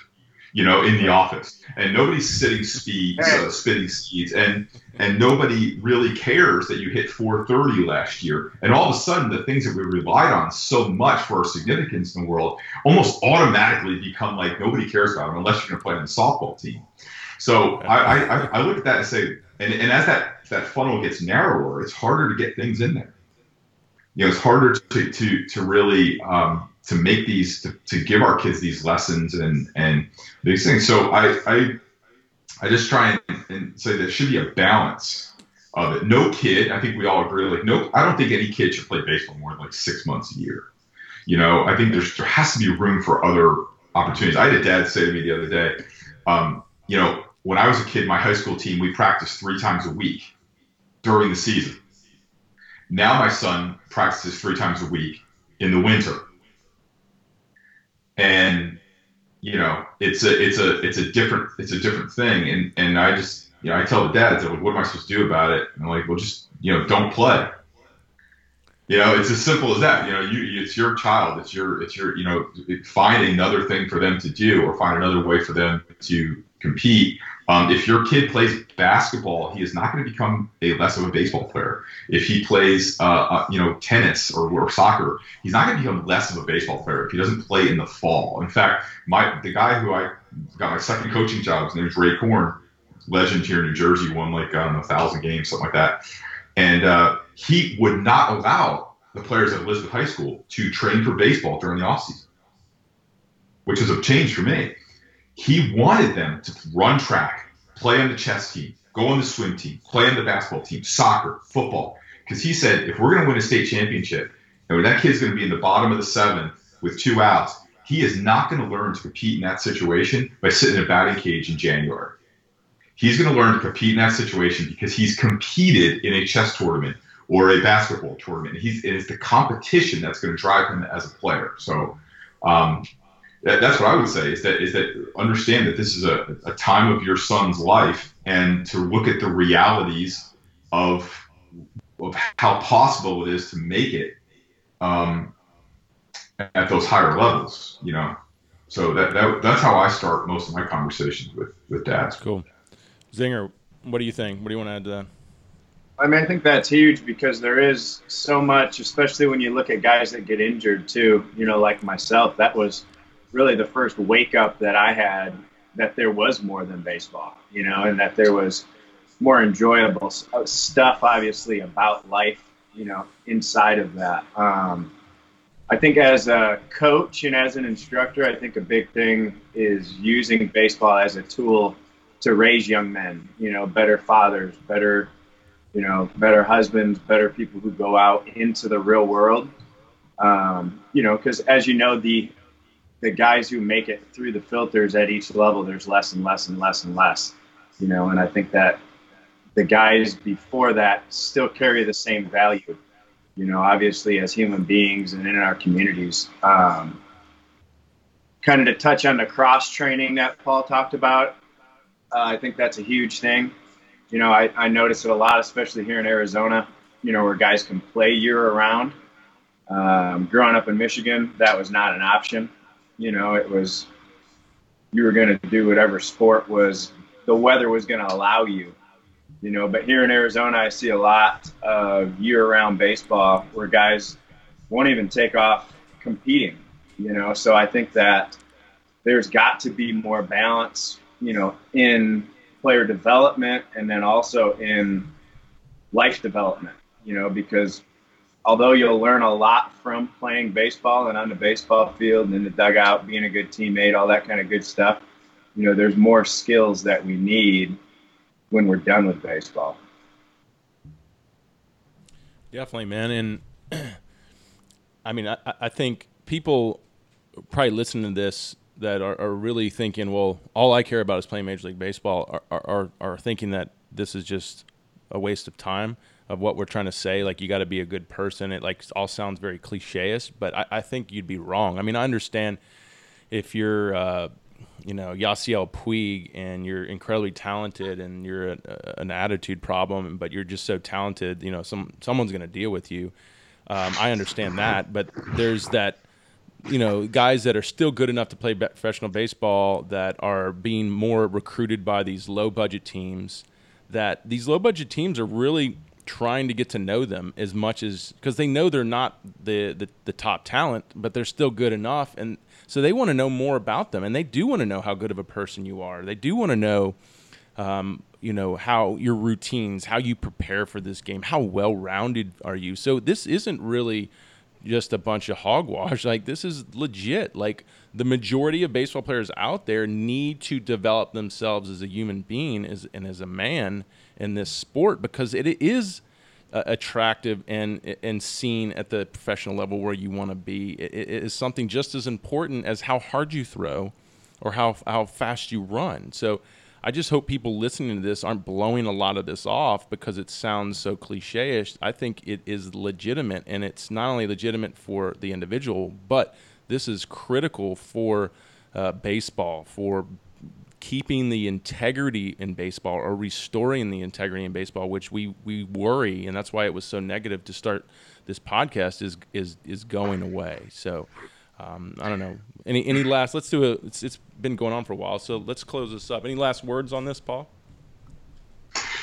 you know, in the office, and nobody's sitting speeds, uh, spitting seeds, and and nobody really cares that you hit 430 last year. And all of a sudden, the things that we relied on so much for our significance in the world almost automatically become like nobody cares about them unless you're going to play on the softball team. So I, I, I look at that and say, and, and as that that funnel gets narrower, it's harder to get things in there. You know, it's harder to to to really um, to make these to, to give our kids these lessons and and these things. So I I I just try and, and say there should be a balance of it. No kid, I think we all agree, like no, I don't think any kid should play baseball more than like six months a year. You know, I think there's there has to be room for other opportunities. I had a dad say to me the other day, um, you know, when I was a kid, my high school team we practiced three times a week during the season. Now my son practices three times a week in the winter and you know it's a it's a it's a different it's a different thing. And and i just you know i tell the dads like what am i supposed to do about it? And i'm like well just you know don't play. You know it's as simple as that. You know you it's your child. It's your it's your you know find another thing for them to do or find another way for them to compete um, if your kid plays basketball, he is not going to become a less of a baseball player. If he plays, uh, uh, you know, tennis or, or soccer, he's not going to become less of a baseball player if he doesn't play in the fall. In fact, my the guy who I got my second coaching job, his name is Ray Korn. legend here in New Jersey, won like a thousand games, something like that, and uh, he would not allow the players at Elizabeth High School to train for baseball during the offseason, which is a change for me. He wanted them to run track, play on the chess team, go on the swim team, play on the basketball team, soccer, football, because he said if we're going to win a state championship, and when that kid's going to be in the bottom of the seven with two outs, he is not going to learn to compete in that situation by sitting in a batting cage in January. He's going to learn to compete in that situation because he's competed in a chess tournament or a basketball tournament. He's it is the competition that's going to drive him as a player. So um, that, that's what I would say is that is that understand that this is a, a time of your son's life and to look at the realities of of how possible it is to make it um, at those higher levels, you know. So that, that that's how I start most of my conversations with with dads. Cool, Zinger. What do you think? What do you want to add to that? I mean, I think that's huge because there is so much, especially when you look at guys that get injured too. You know, like myself, that was really the first wake up that I had that there was more than baseball. You know, and that there was more enjoyable uh, stuff, obviously, about life. You know, inside of that. Um, I think as a coach and as an instructor, I think a big thing is using baseball as a tool to raise young men. You know, better fathers, better you know, better husbands, better people who go out into the real world. Um, you know, because as you know, the the guys who make it through the filters at each level, there's less and less and less and less. You know, and I think that the guys before that still carry the same value. You know, obviously as human beings and in our communities. Um, kind of to touch on the cross training that Paul talked about, uh, I think that's a huge thing you know, I, I notice it a lot, especially here in Arizona, you know, where guys can play year around. Um, growing up in Michigan, that was not an option. You know, it was, you were going to do whatever sport was, the weather was going to allow you, you know. But here in Arizona, I see a lot of year round baseball where guys won't even take off competing, you know. So I think that there's got to be more balance, you know, in player development and then also in life development, you know, because although you'll learn a lot from playing baseball and on the baseball field and in the dugout, being a good teammate, all that kind of good stuff, you know, there's more skills that we need when we're done with baseball. Definitely, man. And I mean, I, I think people probably listening to this that are, are, really thinking, well, all I care about is playing Major League Baseball, are, are, are thinking that this is just a waste of time of what we're trying to say. Like you got to be a good person. It like all sounds very cliche but I, I, think you'd be wrong. I mean, I understand if you're, uh, you know, Yasiel Puig and you're incredibly talented and you're a, a, an attitude problem, but you're just so talented, you know, some someone's going to deal with you. Um, I understand that, but there's that you know, guys that are still good enough to play professional baseball that are being more recruited by these low budget teams. That these low budget teams are really trying to get to know them as much as because they know they're not the, the, the top talent, but they're still good enough, and so they want to know more about them, and they do want to know how good of a person you are. They do want to know. Um, you know how your routines, how you prepare for this game, how well rounded are you? So this isn't really just a bunch of hogwash. Like this is legit. Like the majority of baseball players out there need to develop themselves as a human being as, and as a man in this sport because it is uh, attractive and and seen at the professional level where you want to be. It, it is something just as important as how hard you throw or how how fast you run. So I just hope people listening to this aren't blowing a lot of this off because it sounds so cliche-ish. I think it is legitimate, and it's not only legitimate for the individual, but this is critical for uh, baseball, for keeping the integrity in baseball or restoring the integrity in baseball, which we, we worry, and that's why it was so negative to start this podcast is is is going away. So um, I don't know. Any any last? Let's do a. It's, it's been going on for a while, so let's close this up. Any last words on this, Paul?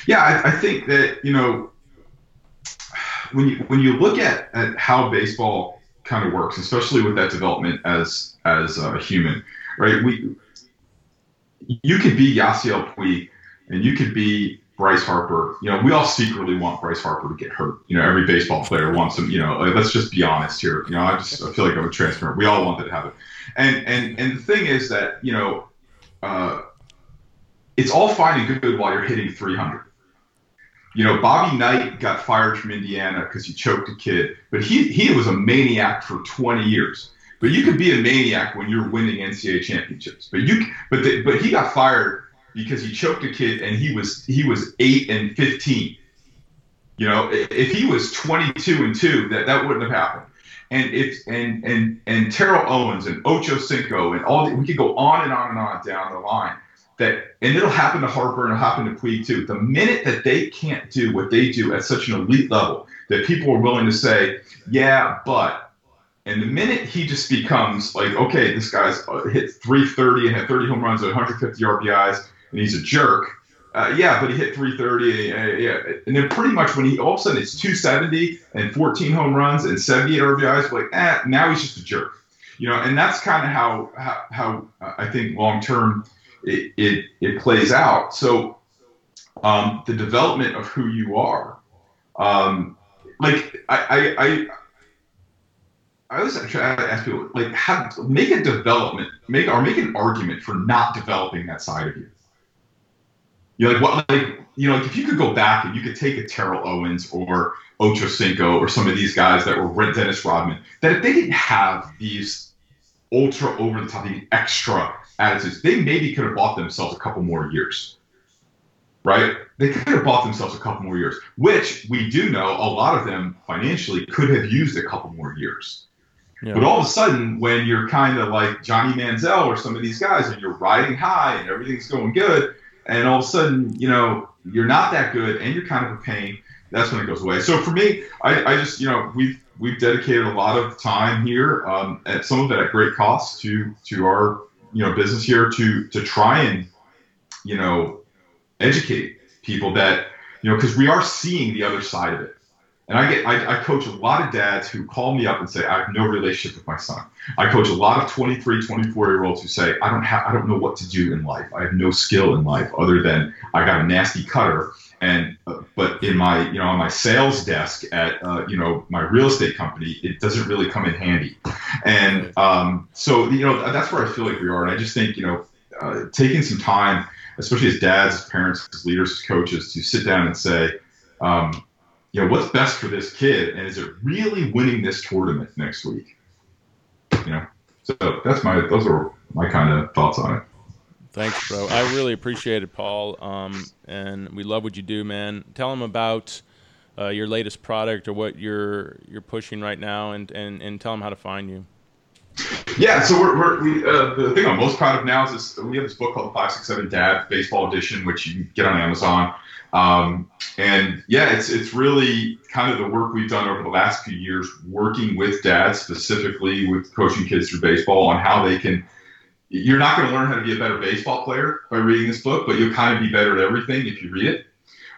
Yeah, I, I think that you know when you when you look at, at how baseball kind of works, especially with that development as as a human, right? We you could be Yasiel Puig and you could be Bryce Harper. You know, we all secretly want Bryce Harper to get hurt. You know, every baseball player wants him. You know, let's just be honest here. You know, I just I feel like I'm a transparent. We all want that to happen. And and and the thing is that you know, uh, it's all fine and good while you're hitting 300. You know, Bobby Knight got fired from Indiana because he choked a kid, but he he was a maniac for 20 years. But you could be a maniac when you're winning NCAA championships. But you but the, but he got fired because he choked a kid and he was he was eight and 15. You know, if he was 22 and two, that that wouldn't have happened. And if and and and Terrell Owens and Ocho Cinco and all the, we could go on and on and on down the line. That and it'll happen to Harper and it'll happen to Puig too. The minute that they can't do what they do at such an elite level, that people are willing to say, yeah, but and the minute he just becomes like, okay, this guy's uh, hit 330 and had 30 home runs and 150 RBIs, and he's a jerk. Uh, yeah, but he hit 330. Uh, yeah, and then pretty much when he all of a sudden it's 270 and 14 home runs and 78 RBIs, like, eh, now he's just a jerk. You know, and that's kind of how, how how I think long term it, it it plays out. So um, the development of who you are, um, like I, I, I I always try to ask people like how make a development make or make an argument for not developing that side of you. You know, like what, like you know, like if you could go back and you could take a Terrell Owens or Ocho Cinco or some of these guys that were Dennis Rodman, that if they didn't have these ultra over the top, extra attitudes, they maybe could have bought themselves a couple more years. Right? They could have bought themselves a couple more years, which we do know a lot of them financially could have used a couple more years. Yeah. But all of a sudden, when you're kind of like Johnny Manziel or some of these guys, and you're riding high and everything's going good, and all of a sudden, you know, you're not that good and you're kind of a pain. That's when it goes away. So for me, I, I just, you know, we've we've dedicated a lot of time here, um, at some of it at great cost to to our you know business here to to try and you know educate people that you know because we are seeing the other side of it and I get I, I, coach a lot of dads who call me up and say I have no relationship with my son. I coach a lot of 23, 24 year olds who say I don't have I don't know what to do in life. I have no skill in life other than I got a nasty cutter and uh, but in my you know on my sales desk at uh, you know my real estate company it doesn't really come in handy. And um, so you know that's where I feel like we are. And I just think you know uh, taking some time, especially as dads, as parents, as leaders, as coaches, to sit down and say. Um, you know, what's best for this kid, and is it really winning this tournament next week? You know, so that's my those are my kind of thoughts on it. Thanks, bro. I really appreciate it, Paul. Um, and we love what you do, man. Tell them about uh, your latest product or what you're you're pushing right now, and and and tell them how to find you. Yeah, so we're, we're we, uh, the thing I'm most proud of now is this. We have this book called the Five Six Seven Dad Baseball Edition, which you can get on Amazon. Um, and yeah, it's it's really kind of the work we've done over the last few years, working with dads specifically with coaching kids through baseball on how they can. You're not going to learn how to be a better baseball player by reading this book, but you'll kind of be better at everything if you read it.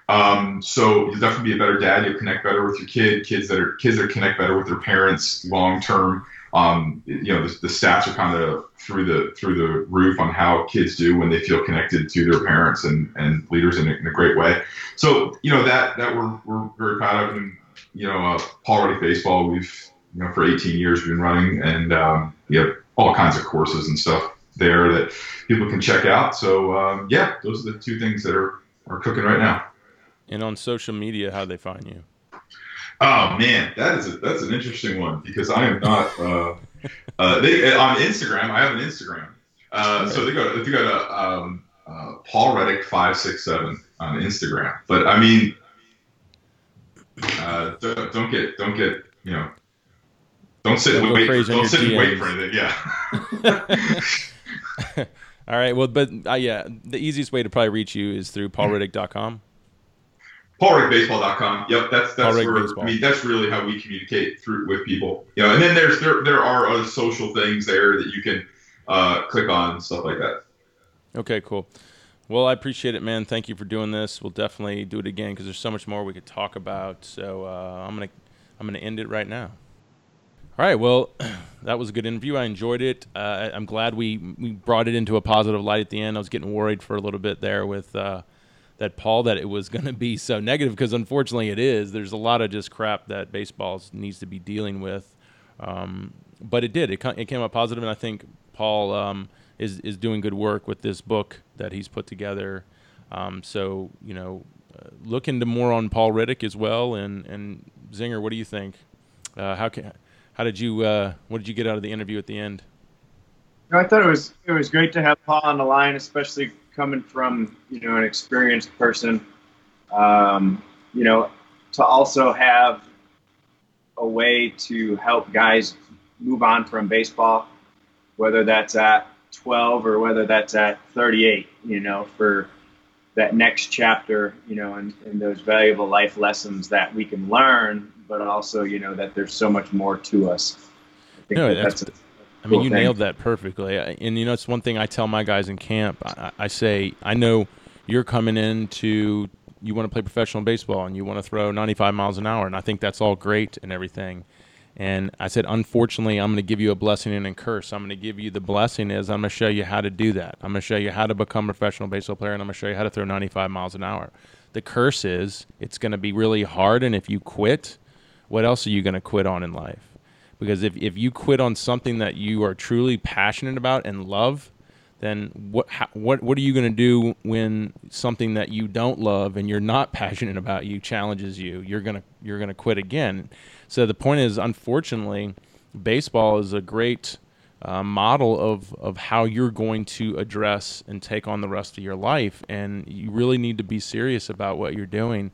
Um, so you'll definitely be a better dad. You'll connect better with your kid. Kids that are kids that connect better with their parents long term um, you know, the, the, stats are kind of through the through the roof on how kids do when they feel connected to their parents and, and leaders in a, in a great way. So, you know, that that we're, we're very proud of. And, you know, uh, Paul Reddick Baseball, we've, you know, for 18 years been running and um, we have all kinds of courses and stuff there that people can check out. So, um, yeah, those are the two things that are, are cooking right now. And on social media, how they find you? Oh man, that is a, that's an interesting one because I am not. Uh, uh, they on Instagram. I have an Instagram. Uh, so they go they go to um, uh, Paul Reddick five six seven on Instagram. But I mean, uh, don't, don't, get don't get you know. Don't sit and wait. For, don't sit and wait for anything. Yeah. All right. Well, but uh, yeah, the easiest way to probably reach you is through paulreddick.com. PaulRickBaseball.com. Yep, that's that's where Baseball. I mean that's really how we communicate through with people. You know, and then there's there there are other social things there that you can uh, click on and stuff like that. Okay, cool. Well, I appreciate it, man. Thank you for doing this. We'll definitely do it again because there's so much more we could talk about. So uh, I'm gonna I'm gonna end it right now. All right. Well, that was a good interview. I enjoyed it. Uh, I'm glad we we brought it into a positive light at the end. I was getting worried for a little bit there with. That Paul that it was going to be so negative because unfortunately it is. There's a lot of just crap that baseball needs to be dealing with, um, but it did. It, it came out positive, and I think Paul um, is is doing good work with this book that he's put together. Um, so you know, uh, look into more on Paul Reddick as well. And and Zinger, what do you think? Uh, how can how did you uh, what did you get out of the interview at the end? I thought it was it was great to have Paul on the line, especially coming from you know an experienced person. Um, you know, to also have a way to help guys move on from baseball, whether that's at 12 or whether that's at 38. You know, for that next chapter, you know, and, and those valuable life lessons that we can learn, but also, you know, that there's so much more to us. I think no, that that's, that's I mean, you thing. nailed that perfectly. And you know, it's one thing I tell my guys in camp. I, I say, I know you're coming in to you want to play professional baseball and you want to throw 95 miles an hour, and I think that's all great and everything. And I said, unfortunately, I'm going to give you a blessing and a curse. I'm going to give you the blessing is I'm going to show you how to do that. I'm going to show you how to become a professional baseball player, and I'm going to show you how to throw 95 miles an hour. The curse is it's going to be really hard, and if you quit, what else are you going to quit on in life? Because if, if you quit on something that you are truly passionate about and love, then what how, what what are you going to do when something that you don't love and you're not passionate about you challenges you? You're gonna you're gonna quit again. So the point is, unfortunately, baseball is a great uh, model of of how you're going to address and take on the rest of your life, and you really need to be serious about what you're doing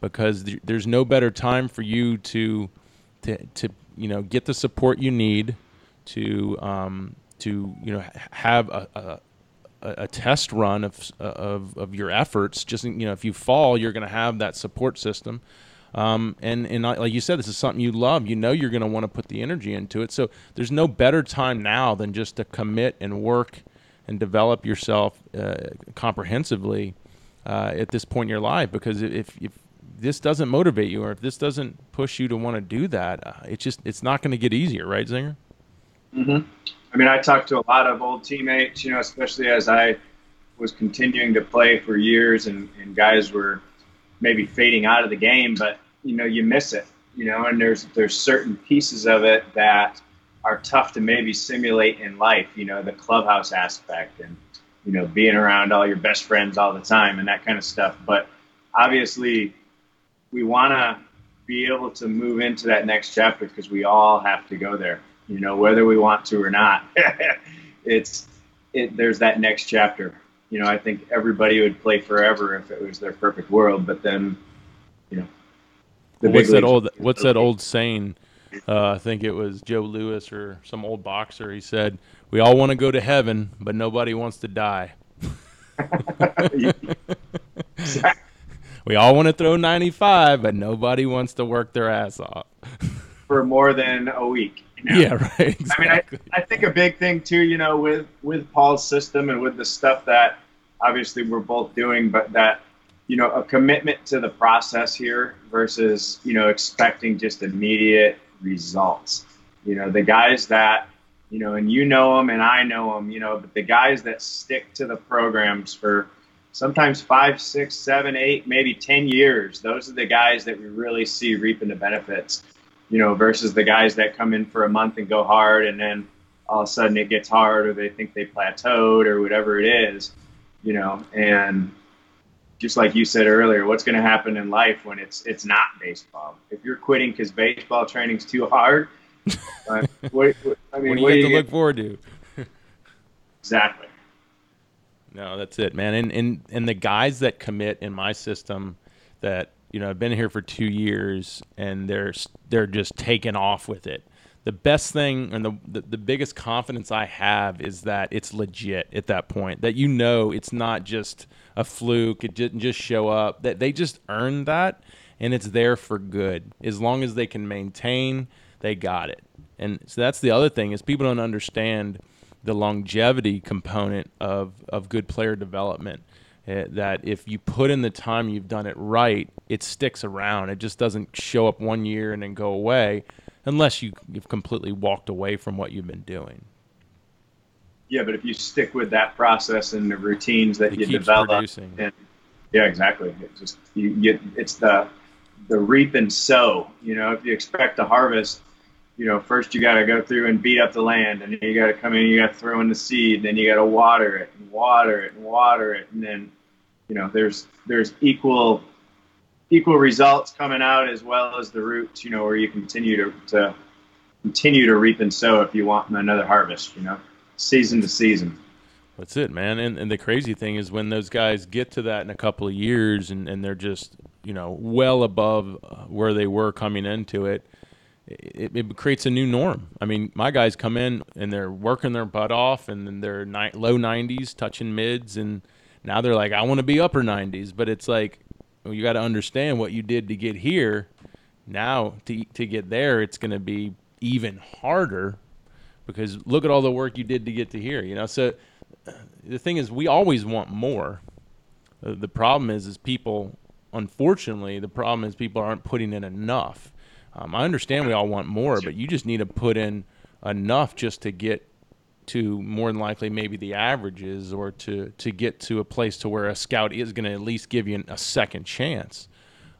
because th- there's no better time for you to to to you know get the support you need to um, to you know have a, a, a test run of, of of your efforts. Just you know, if you fall, you're going to have that support system. Um, and and like you said, this is something you love. You know you're going to want to put the energy into it. So there's no better time now than just to commit and work and develop yourself uh, comprehensively uh, at this point in your life. Because if if this doesn't motivate you or if this doesn't push you to want to do that, uh, it's just it's not going to get easier, right, Zinger? Mm-hmm. I mean, I talked to a lot of old teammates, you know, especially as I was continuing to play for years, and, and guys were maybe fading out of the game, but you know, you miss it, you know, and there's there's certain pieces of it that are tough to maybe simulate in life, you know, the clubhouse aspect and you know, being around all your best friends all the time and that kind of stuff. But obviously, we want to be able to move into that next chapter because we all have to go there, you know, whether we want to or not. it's it, there's that next chapter. You know, I think everybody would play forever if it was their perfect world, but then, you know, the what's that old what's that old saying? Uh, I think it was Joe Louis or some old boxer. He said, "We all want to go to heaven, but nobody wants to die." we all want to throw 95, but nobody wants to work their ass off for more than a week. You know? Yeah, right. Exactly. I mean, I, I think a big thing too, you know, with with Paul's system and with the stuff that obviously we're both doing, but that you know, a commitment to the process here versus you know expecting just immediate results. You know, the guys that you know, and you know them, and I know them. You know, but the guys that stick to the programs for sometimes five, six, seven, eight, maybe 10 years. Those are the guys that we really see reaping the benefits, you know, versus the guys that come in for a month and go hard and then all of a sudden it gets hard or they think they plateaued or whatever it is, you know, and just like you said earlier, what's going to happen in life when it's it's not baseball? If you're quitting because baseball training's too hard, uh, what, what, I mean, what do you what have do you to look forward to? exactly. No, that's it, man. And and and the guys that commit in my system that you know I've been here for two years and they're they're just taking off with it. The best thing and the, the the biggest confidence I have is that it's legit at that point. That you know it's not just a fluke. It didn't just show up. That they just earned that and it's there for good. As long as they can maintain, they got it. And so that's the other thing is people don't understand the longevity component of, of good player development. Uh, that if you put in the time, you've done it right, it sticks around. It just doesn't show up one year and then go away, unless you, you've completely walked away from what you've been doing. Yeah, but if you stick with that process and the routines that it you develop, and Yeah, exactly. It just you get it's the the reap and sow. You know, if you expect to harvest, you know, first you got to go through and beat up the land, and then you got to come in, you got to throw in the seed, then you got to water it and water it and water it, and then, you know, there's there's equal equal results coming out as well as the roots. You know, where you continue to, to continue to reap and sow if you want another harvest. You know, season to season. That's it, man. And, and the crazy thing is when those guys get to that in a couple of years and, and they're just, you know, well above uh, where they were coming into it, it, it creates a new norm. I mean, my guys come in and they're working their butt off and then they're ni- low 90s, touching mids, and now they're like, I want to be upper 90s. But it's like, well, you got to understand what you did to get here. Now, to, to get there, it's going to be even harder because look at all the work you did to get to here, you know? So, the thing is, we always want more. The problem is, is people. Unfortunately, the problem is people aren't putting in enough. Um, I understand we all want more, but you just need to put in enough just to get to more than likely maybe the averages, or to to get to a place to where a scout is going to at least give you a second chance.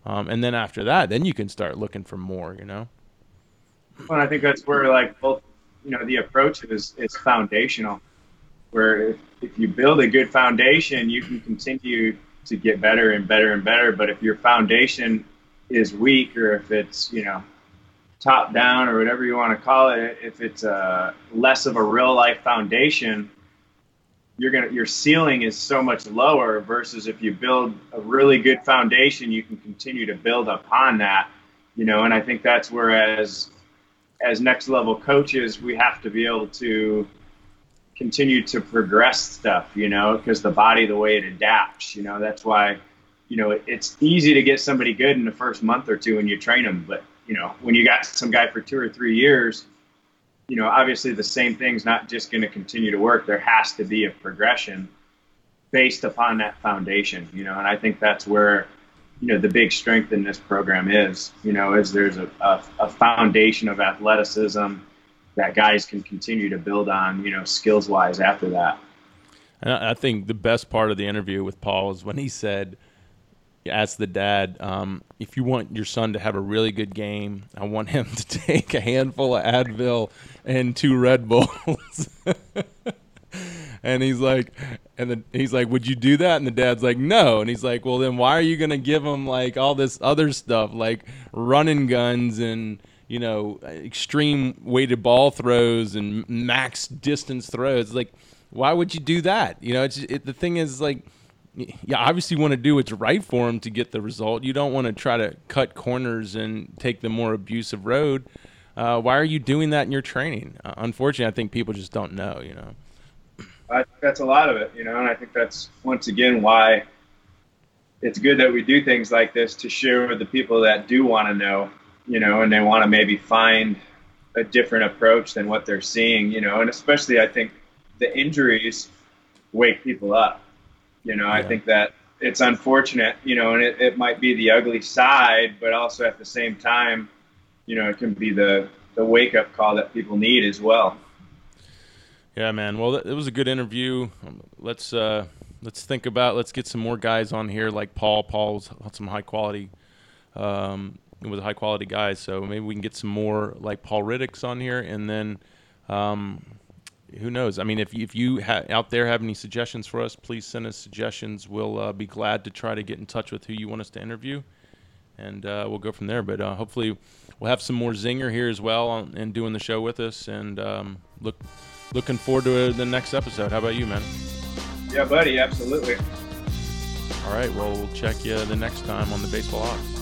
Um, and then after that, then you can start looking for more. You know. Well, I think that's where like both, you know, the approach is is foundational where if, if you build a good foundation, you can continue to get better and better and better. But if your foundation is weak, or if it's you know top down or whatever you want to call it, if it's a less of a real life foundation, you're gonna your ceiling is so much lower. Versus if you build a really good foundation, you can continue to build upon that. You know, and I think that's whereas as next level coaches, we have to be able to continue to progress stuff, you know, because the body, the way it adapts, you know, that's why, you know, it, it's easy to get somebody good in the first month or two when you train them. But, you know, when you got some guy for two or three years, you know, obviously the same thing's not just going to continue to work. There has to be a progression based upon that foundation, you know, and I think that's where, you know, the big strength in this program is, you know, is there's a, a, a foundation of athleticism that guys can continue to build on, you know, skills wise after that. And I think the best part of the interview with Paul is when he said, asked the dad, um, if you want your son to have a really good game, I want him to take a handful of Advil and two Red Bulls. and he's like, and then he's like, would you do that? And the dad's like, no. And he's like, well, then why are you going to give him like all this other stuff, like running guns and, you know, extreme weighted ball throws and max distance throws. Like, why would you do that? You know, it's it, the thing is like, you obviously want to do what's right for him to get the result. You don't want to try to cut corners and take the more abusive road. Uh, why are you doing that in your training? Uh, unfortunately, I think people just don't know. You know, I think that's a lot of it. You know, and I think that's once again why it's good that we do things like this to share with the people that do want to know you know, and they want to maybe find a different approach than what they're seeing, you know, and especially I think the injuries wake people up. You know, yeah. I think that it's unfortunate, you know, and it, it might be the ugly side, but also at the same time, you know, it can be the, the wake up call that people need as well. Yeah, man. Well, it was a good interview. Let's uh, let's think about let's get some more guys on here like Paul. Paul's some high quality um, was a high quality guy, So maybe we can get some more like Paul Reddick's on here, and then um, who knows? I mean, if if you ha- out there have any suggestions for us, please send us suggestions. We'll uh, be glad to try to get in touch with who you want us to interview, and uh, we'll go from there. But uh, hopefully, we'll have some more zinger here as well on, and doing the show with us. And um, look looking forward to the next episode. How about you, man? Yeah, buddy. Absolutely. All right. Well, we'll check you the next time on the Baseball Ops.